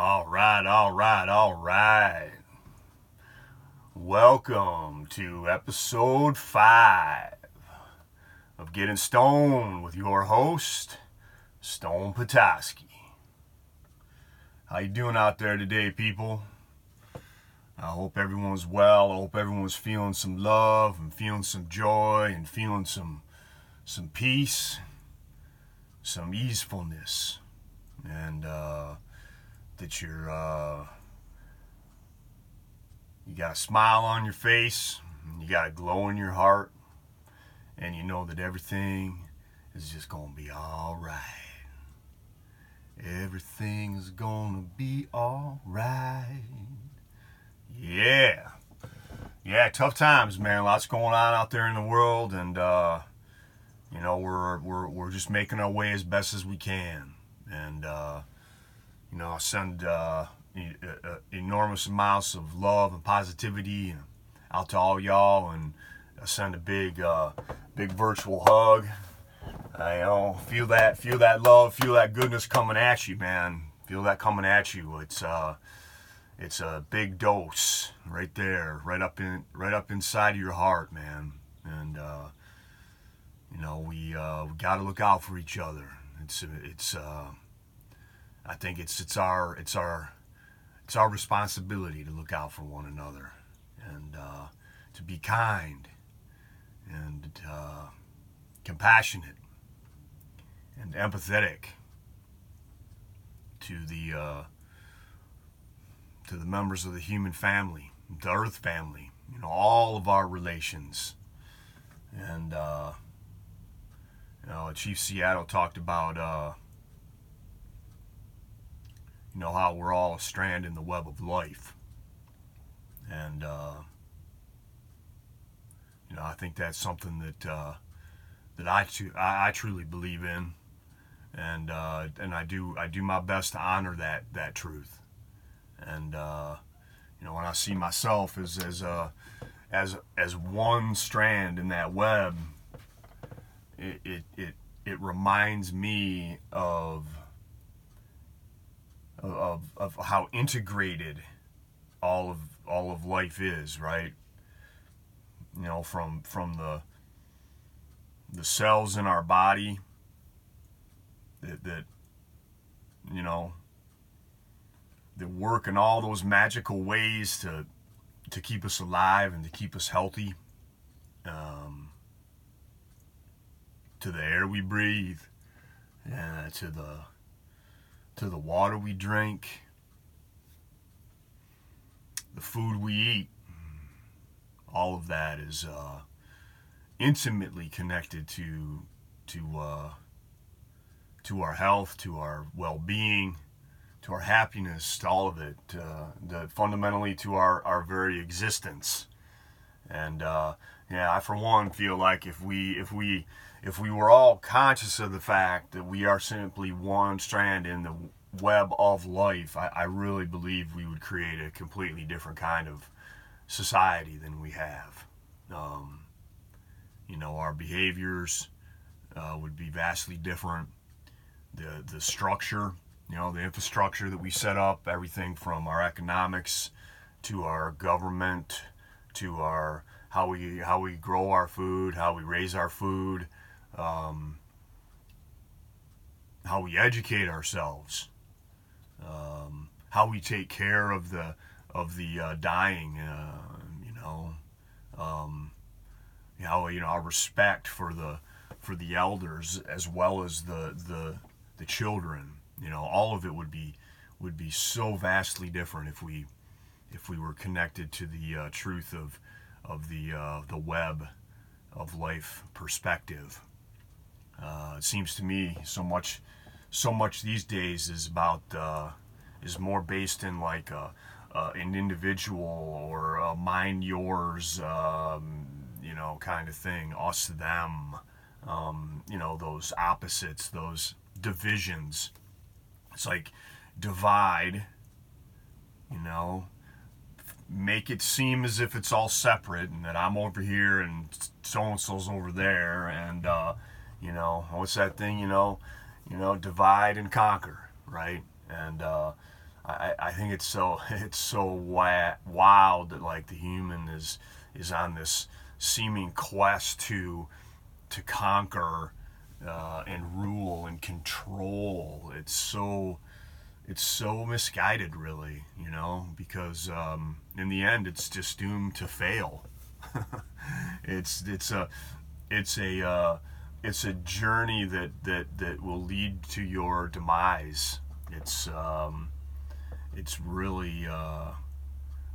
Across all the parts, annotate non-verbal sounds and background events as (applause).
All right, all right, all right. Welcome to episode five of Getting Stoned with your host, Stone Petoskey. How you doing out there today, people? I hope everyone's well. I hope everyone's feeling some love and feeling some joy and feeling some some peace, some easefulness, and uh, that you're uh, you got a smile on your face, you got a glow in your heart, and you know that everything is just gonna be all right. Everything's gonna be all right. Yeah. Yeah, tough times, man. Lots going on out there in the world, and uh, you know we're we're we're just making our way as best as we can. And uh, you know, I send uh, enormous amounts of love and positivity out to all y'all, and I send a big uh, big virtual hug. I you know feel that feel that love, feel that goodness coming at you, man. Feel that coming at you. It's uh it's a big dose right there, right up in right up inside of your heart, man. And uh, you know we uh, we got to look out for each other. It's it's uh, I think it's it's our it's our it's our responsibility to look out for one another and uh, to be kind and uh, compassionate and empathetic to the uh, to the members of the human family, the Earth family, you know, all of our relations. And, uh, you know, Chief Seattle talked about, uh, you know, how we're all a strand in the web of life. And, uh, you know, I think that's something that, uh, that I, I, I truly believe in. And, uh, and I do, I do my best to honor that, that truth and uh, you know when I see myself as as a as as one strand in that web, it it it, it reminds me of of of how integrated all of all of life is, right? You know, from from the the cells in our body that that you know that work in all those magical ways to to keep us alive and to keep us healthy. Um, to the air we breathe, uh, to the to the water we drink, the food we eat. All of that is uh, intimately connected to to uh, to our health, to our well-being to our happiness, to all of it, uh, fundamentally to our, our very existence. And uh, yeah, I for one feel like if we if we if we were all conscious of the fact that we are simply one strand in the web of life, I, I really believe we would create a completely different kind of society than we have. Um, you know, our behaviors uh, would be vastly different. The the structure you know, the infrastructure that we set up, everything from our economics to our government to our how we how we grow our food, how we raise our food, um, how we educate ourselves, um, how we take care of the of the uh, dying, uh, you know, um, you know, you know, our respect for the for the elders as well as the the the children you know, all of it would be would be so vastly different if we if we were connected to the uh, truth of of the uh, the web of life perspective. Uh, it seems to me so much so much these days is about uh, is more based in like a, uh, an individual or a mind yours um, you know kind of thing. Us them um, you know those opposites those divisions. It's like divide, you know, make it seem as if it's all separate and that I'm over here and so and so's over there and uh, you know what's that thing you know you know divide and conquer right and uh, I, I think it's so (laughs) it's so wild that like the human is is on this seeming quest to to conquer uh, and rule and control. It's so it's so misguided, really, you know, because um, in the end, it's just doomed to fail. (laughs) it's it's a it's a uh, it's a journey that that that will lead to your demise. It's um, it's really uh,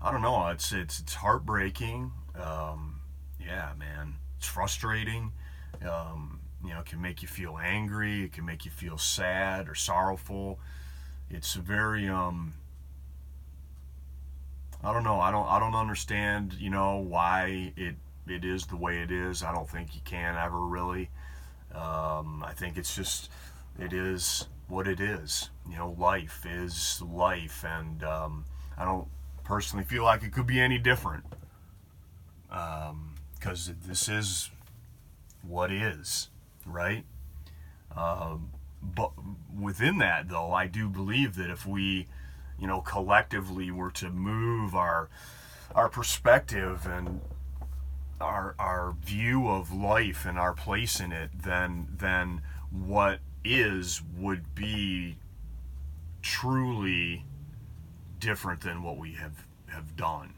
I don't know. It's it's it's heartbreaking. Um, yeah, man, it's frustrating. Um, you know, it can make you feel angry. It can make you feel sad or sorrowful. It's very um. I don't know. I don't. I don't understand. You know why it it is the way it is. I don't think you can ever really. Um, I think it's just it is what it is. You know, life is life, and um, I don't personally feel like it could be any different because um, this is what is, right? Um, but within that, though, I do believe that if we, you know, collectively were to move our our perspective and our our view of life and our place in it, then then what is would be truly different than what we have have done.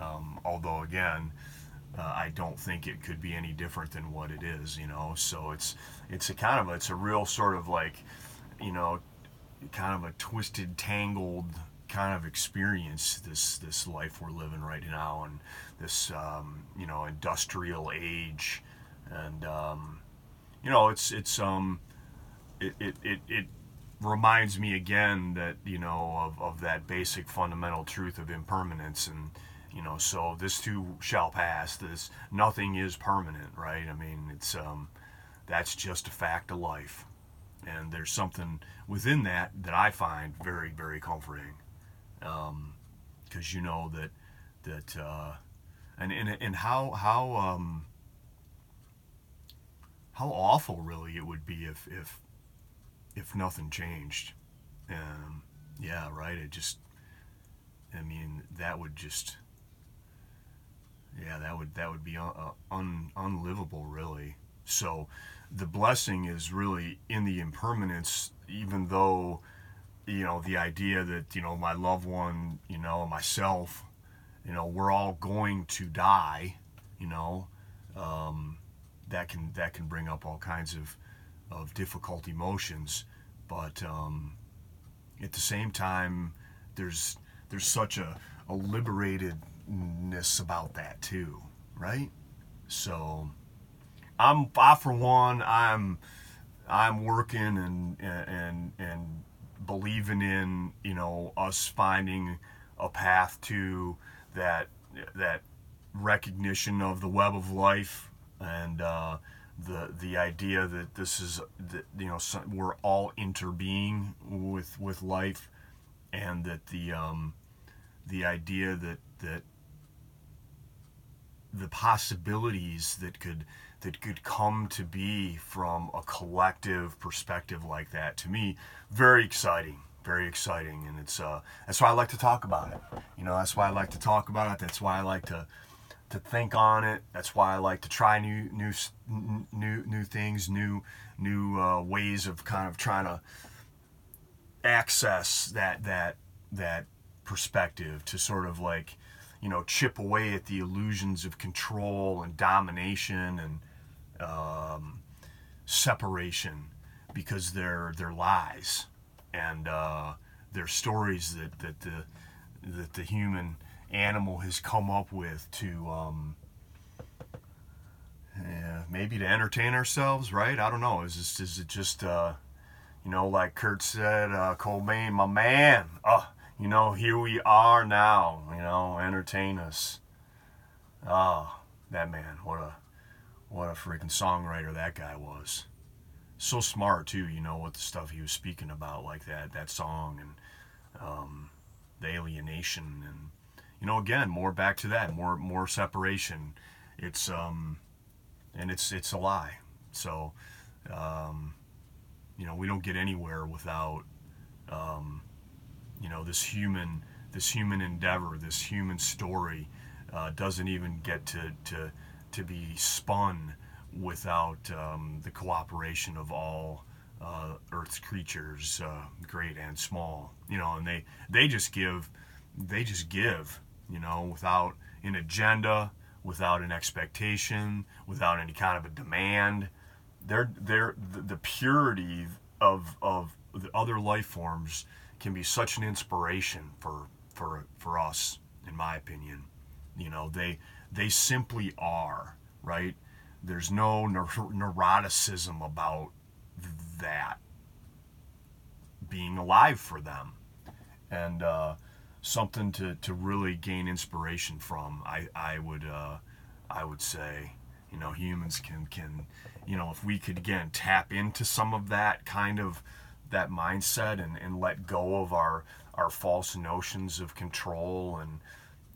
Um, although again, uh, I don't think it could be any different than what it is. You know, so it's it's a kind of it's a real sort of like, you know, kind of a twisted, tangled kind of experience this this life we're living right now and this um, you know industrial age. And um, you know it's it's um it, it, it, it reminds me again that you know of, of that basic fundamental truth of impermanence. And you know so this too shall pass. This nothing is permanent right? I mean it's um that's just a fact of life. And there's something within that that i find very very comforting um because you know that that uh and and, and how how um how awful really it would be if if if nothing changed um yeah right it just i mean that would just yeah, that would that would be un, uh, un, unlivable, really. So, the blessing is really in the impermanence, even though, you know, the idea that you know my loved one, you know, myself, you know, we're all going to die, you know, um, that can that can bring up all kinds of of difficult emotions, but um, at the same time, there's there's such a, a liberated ness about that too, right? So I'm I for one I'm I'm working and and and believing in you know us finding a path to that that recognition of the web of life and uh, the the idea that this is that you know we're all interbeing with with life and that the um, the idea that that the possibilities that could that could come to be from a collective perspective like that to me very exciting very exciting. And it's uh that's why I like to talk about it. You know that's why I like to talk about it. That's why I like to to think on it. That's why I like to try new new new new things new new uh, ways of kind of trying to access that that that perspective to sort of like you know, chip away at the illusions of control and domination and um, separation because they're they're lies and uh, they're stories that, that the that the human animal has come up with to um, yeah, maybe to entertain ourselves, right? I don't know. Is this, is it just uh, you know, like Kurt said, uh, Cobain, my man. Oh, you know, here we are now, you know, entertain us. Oh, that man, what a what a freaking songwriter that guy was. So smart too, you know, what the stuff he was speaking about, like that that song and um, the alienation and you know, again, more back to that, more more separation. It's um and it's it's a lie. So um, you know, we don't get anywhere without um, you know this human this human endeavor, this human story, uh, doesn't even get to to to be spun without um, the cooperation of all uh, Earth's creatures, uh, great and small. You know, and they they just give, they just give. You know, without an agenda, without an expectation, without any kind of a demand. They're they're the, the purity of of the other life forms can be such an inspiration for for for us, in my opinion. You know, they they simply are right. There's no neuroticism about that being alive for them, and uh, something to, to really gain inspiration from. I I would uh, I would say you know humans can can you know if we could again tap into some of that kind of that mindset and, and let go of our our false notions of control and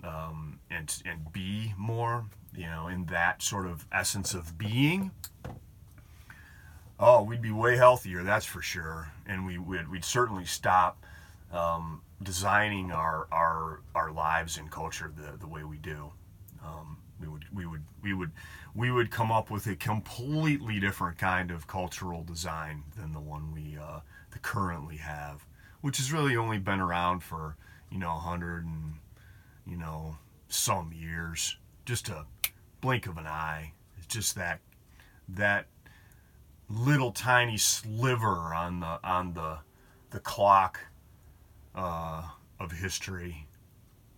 um, and and be more you know in that sort of essence of being oh we'd be way healthier that's for sure. And we would we'd certainly stop um, designing our our our lives and culture the the way we do. Um, we would we would we would we would come up with a completely different kind of cultural design than the one we uh, currently have, which has really only been around for you know a hundred and you know some years, just a blink of an eye. It's just that that little tiny sliver on the on the the clock uh, of history,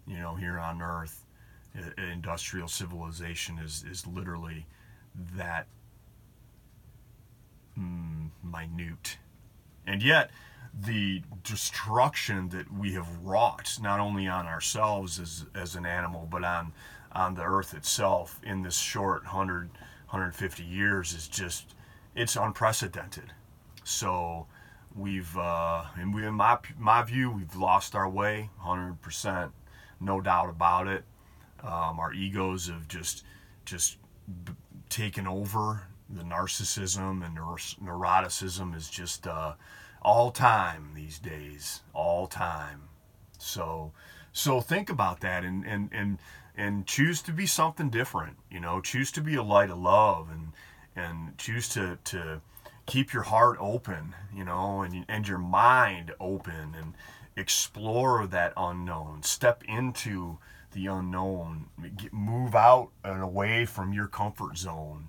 you know, here on Earth, industrial civilization is is literally that mm, minute, and yet the destruction that we have wrought not only on ourselves as as an animal, but on on the Earth itself in this short 100 150 years is just it's unprecedented. So we've uh, and we in my my view we've lost our way 100% no doubt about it um, our egos have just just b- taken over the narcissism and neuroticism is just uh, all time these days all time so so think about that and and and and choose to be something different you know choose to be a light of love and and choose to to keep your heart open, you know, and and your mind open and explore that unknown. Step into the unknown. Move out and away from your comfort zone.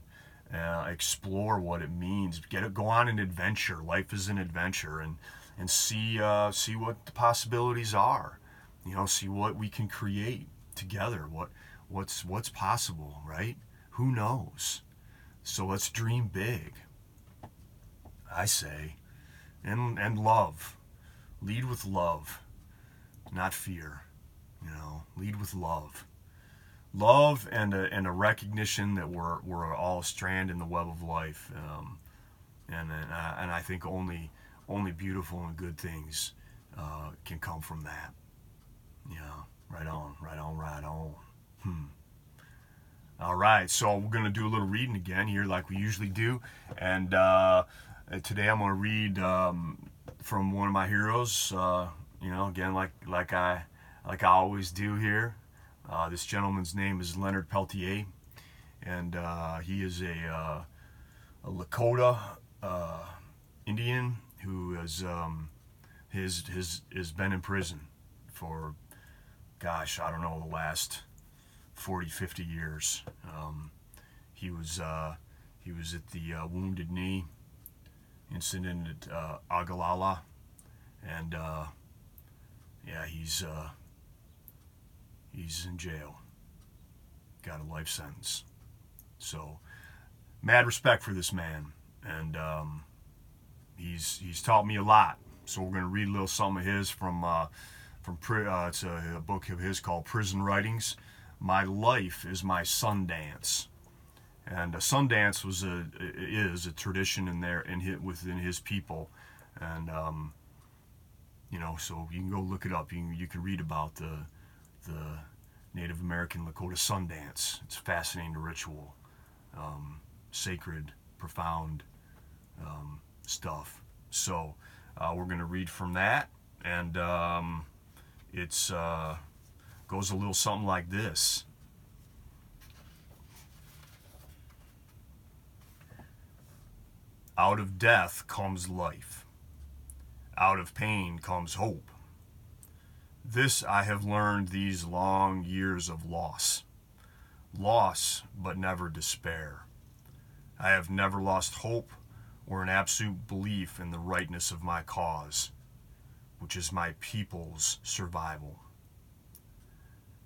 Uh, explore what it means. Get it. Go on an adventure. Life is an adventure, and and see uh, see what the possibilities are. You know, see what we can create together. What what's what's possible, right? Who knows? So let's dream big. I say, and and love. Lead with love, not fear. You know, lead with love. Love and a, and a recognition that we're we're all a strand in the web of life, um, and and I, and I think only only beautiful and good things uh, can come from that. Yeah, right on, right on, right on. Hmm. All right, so we're going to do a little reading again here, like we usually do. And uh, today I'm going to read um, from one of my heroes. Uh, you know, again, like like I like I always do here. Uh, this gentleman's name is Leonard Peltier, and uh, he is a, uh, a Lakota uh, Indian who has um, his his has been in prison for, gosh, I don't know, the last 40, 50 years. Um, he was he was at the Wounded Knee incident at Ogallala, and yeah, he's uh, he's in jail. Got a life sentence. So, mad respect for this man, and um, he's he's taught me a lot. So we're gonna read a little something of his from uh, from uh, it's a, a, book of his called Prison Writings my life is my Sundance. And Sundance was a is a tradition in there in his, within his people, and um, you know, so you can go look it up. You can, you can read about the the Native American Lakota Sundance. It's a fascinating ritual, um, sacred, profound um, stuff. So uh, we're going to read from that, and um, uh, goes a little something like this. Out of death comes life. Out of pain comes hope. This I have learned these long years of loss. Loss, but never despair. I have never lost hope or an absolute belief in the rightness of my cause, which is my people's survival.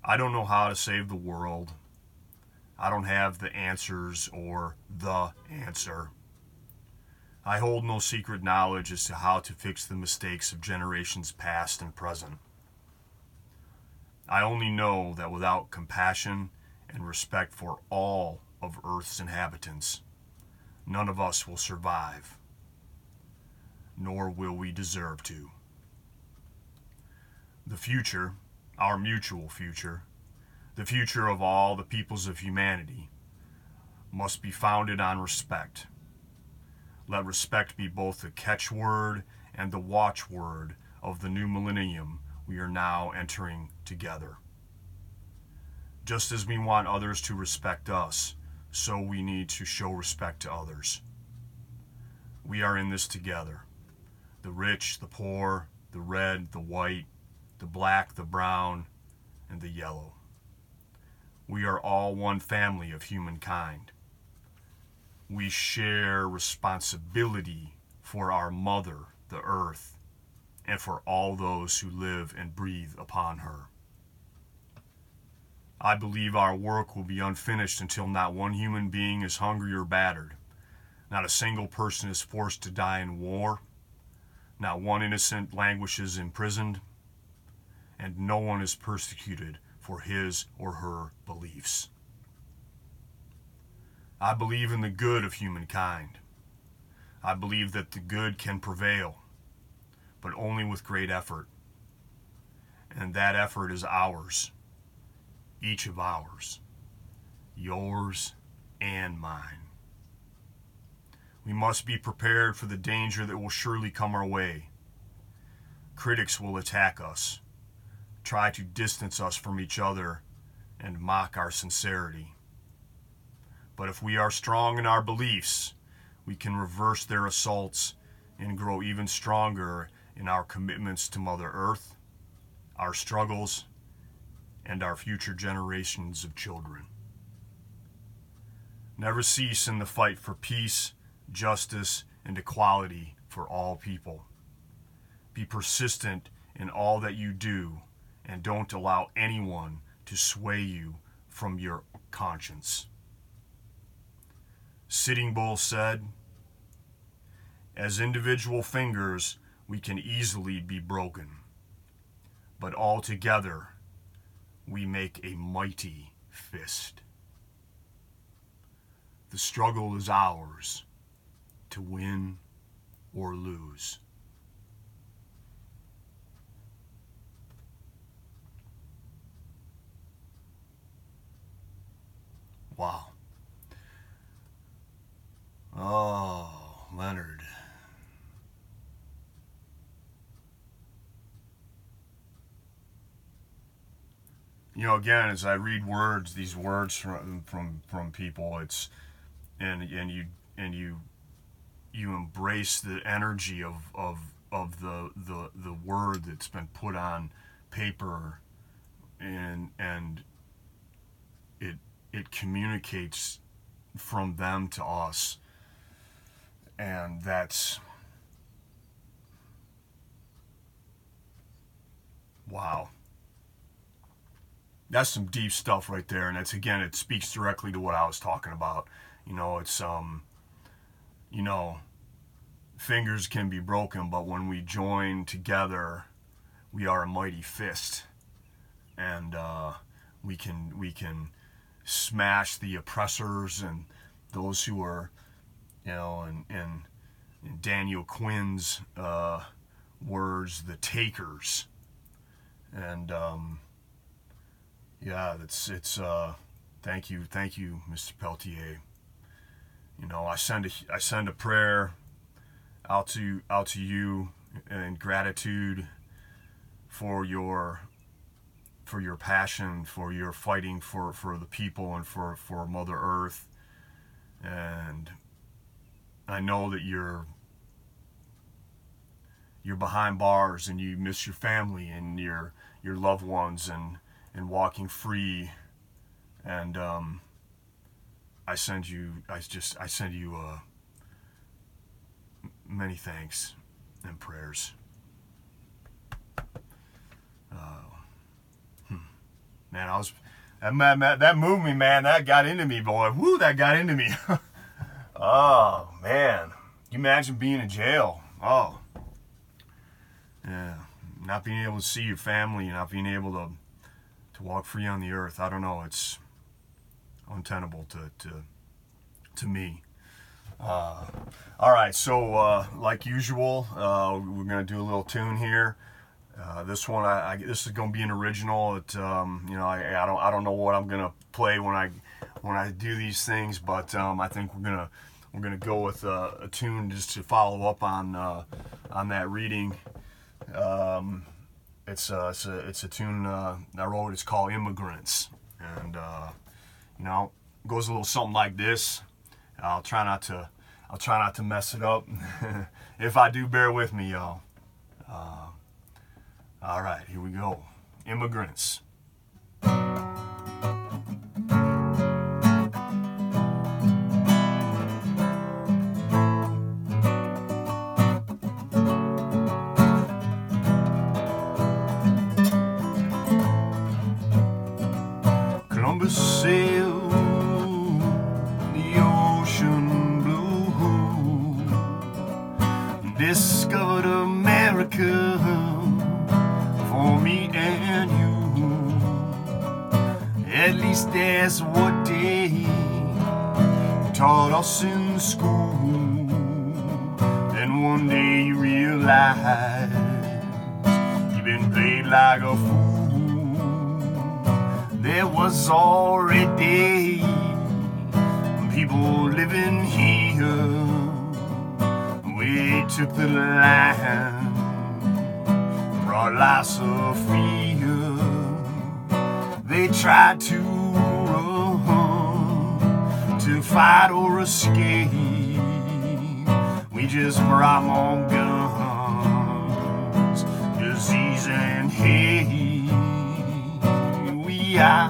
I don't know how to save the world. I don't have the answers or the answer. I hold no secret knowledge as to how to fix the mistakes of generations past and present. I only know that without compassion and respect for all of Earth's inhabitants, none of us will survive, nor will we deserve to. The future, our mutual future, the future of all the peoples of humanity, must be founded on respect. Let respect be both the catchword and the watchword of the new millennium we are now entering together. Just as we want others to respect us, so we need to show respect to others. We are in this together. The rich, the poor, the red, the white, the black, the brown, and the yellow. We are all one family of humankind. We share responsibility for our mother, the earth, and for all those who live and breathe upon her. I believe our work will be unfinished until not one human being is hungry or battered. Not a single person is forced to die in war. Not one innocent languishes imprisoned. And no one is persecuted for his or her beliefs. I believe in the good of humankind. I believe that the good can prevail, but only with great effort. And that effort is ours each of ours, yours and mine. We must be prepared for the danger that will surely come our way. Critics will attack us, try to distance us from each other, and mock our sincerity. But if we are strong in our beliefs, we can reverse their assaults and grow even stronger in our commitments to Mother Earth, our struggles, and our future generations of children. Never cease in the fight for peace, justice, and equality for all people. Be persistent in all that you do and don't allow anyone to sway you from your conscience. Sitting Bull said, As individual fingers, we can easily be broken, but all together we make a mighty fist. The struggle is ours to win or lose. Wow. Oh, Leonard. You know, again, as I read words, these words from from from people, it's and and you and you you embrace the energy of of of the the the word that's been put on paper, and and it it communicates from them to us, and that's wow that's some deep stuff right there and it's again it speaks directly to what i was talking about. You know it's um you know fingers can be broken but when we join together we are a mighty fist. And uh, we can we can smash the oppressors and those who are you know and and, in, daniel quinn's uh, words the takers. And um, yeah, it's it's. Uh, thank you, thank you, Mr. Peltier. You know, I send a I send a prayer out to out to you in gratitude for your for your passion, for your fighting for, for the people and for, for Mother Earth. And I know that you're you're behind bars and you miss your family and your your loved ones and and walking free and um, I send you I just I send you uh, many thanks and prayers. Uh, hmm. Man, I was that, that that moved me, man. That got into me, boy. Woo, that got into me. (laughs) oh man, you imagine being in jail? Oh, yeah, not being able to see your family, not being able to to walk free on the earth. I don't know. It's untenable to to to me. Uh, all right, so uh, like usual, uh, we're gonna do a little tune here. Uh, this one, I, I, this is gonna be an original. It, um, you know, I, I, don't, I don't know what I'm gonna play when I, when I do these things, but um, I think we're gonna, we're gonna go with a, a tune just to follow up on, uh, on that reading. Um, it's, uh, it's a, it's a tune uh, I wrote. It's called "Immigrants," and you know, goes a little something like this. I'll try not to I'll try not to mess it up. (laughs) if I do, bear with me, y'all. Uh, all right, here we go. Immigrants. Discovered America for me and you. At least that's what they taught us in school. And one day you realize you've been played like a fool. There was already people living here we took the land, brought lots of fear. They tried to run, to fight or escape. We just brought more guns, disease and hate. We are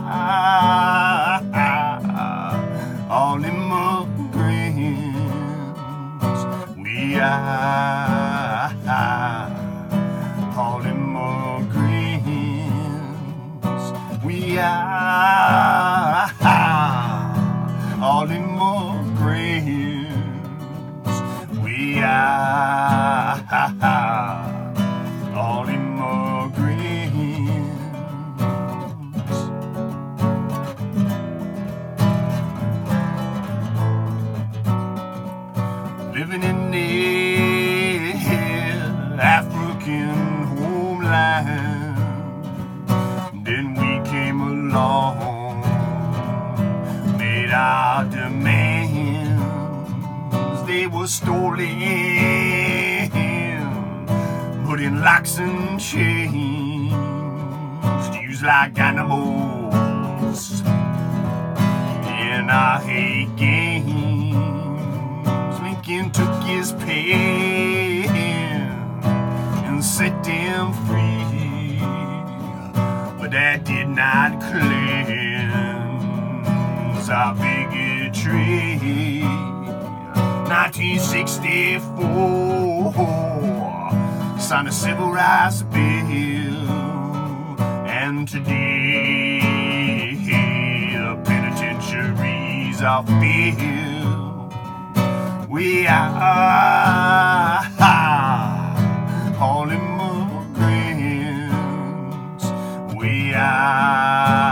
locks and chains, used like animals in our hate games. Lincoln took his pen and set them free but that did not cleanse our bigotry. 1964 signed a civil rights bill, and today the penitentiaries are filled. We are (laughs) all in we are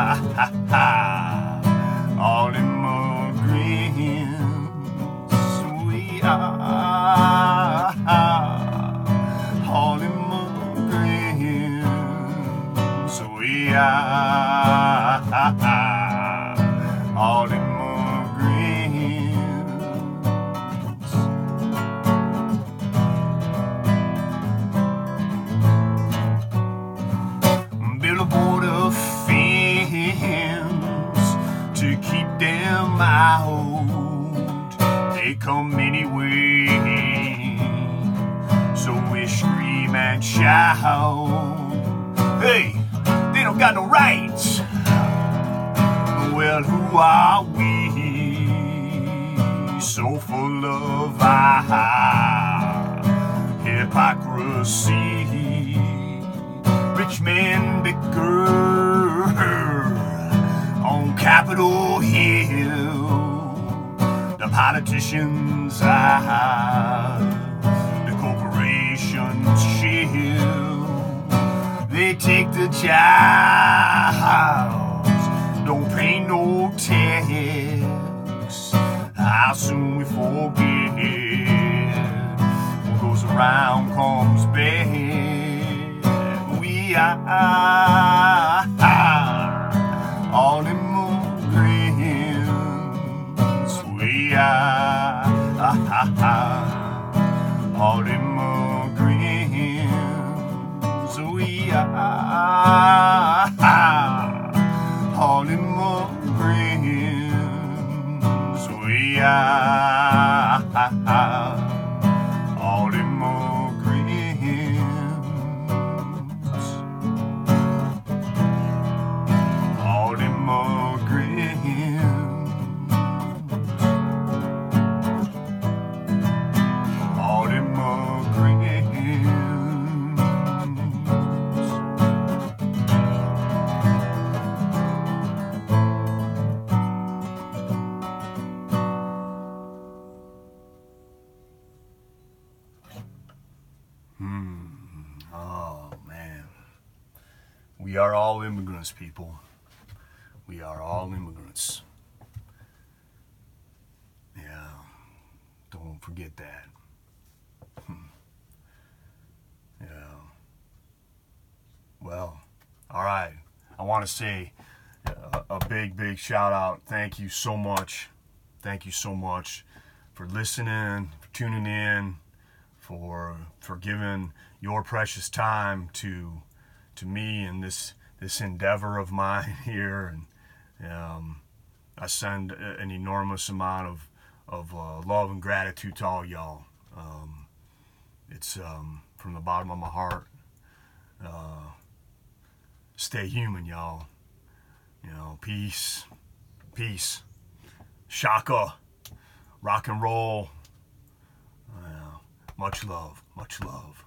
hypocrisy. Rich men bicker on Capitol Hill. The politicians are, the corporations chill. They take the jobs, don't pay no tax. How soon we forget around comes back. We are all immigrants. We are all immigrants. We are all immigrants. We are people. We are all immigrants. Yeah. Don't forget that. Hmm. Yeah. Well, all right. I want to say a, a big, big shout out. Thank you so much. Thank you so much for listening, for tuning in, for for giving your precious time to to me and this this endeavor of (laughs) mine here. And um, I send an enormous amount of of uh, love and gratitude to all y'all. Um, it's um, from the bottom of my heart. Uh, stay human, y'all. You know, peace, peace, shaka, rock and roll. Uh, much love, much love.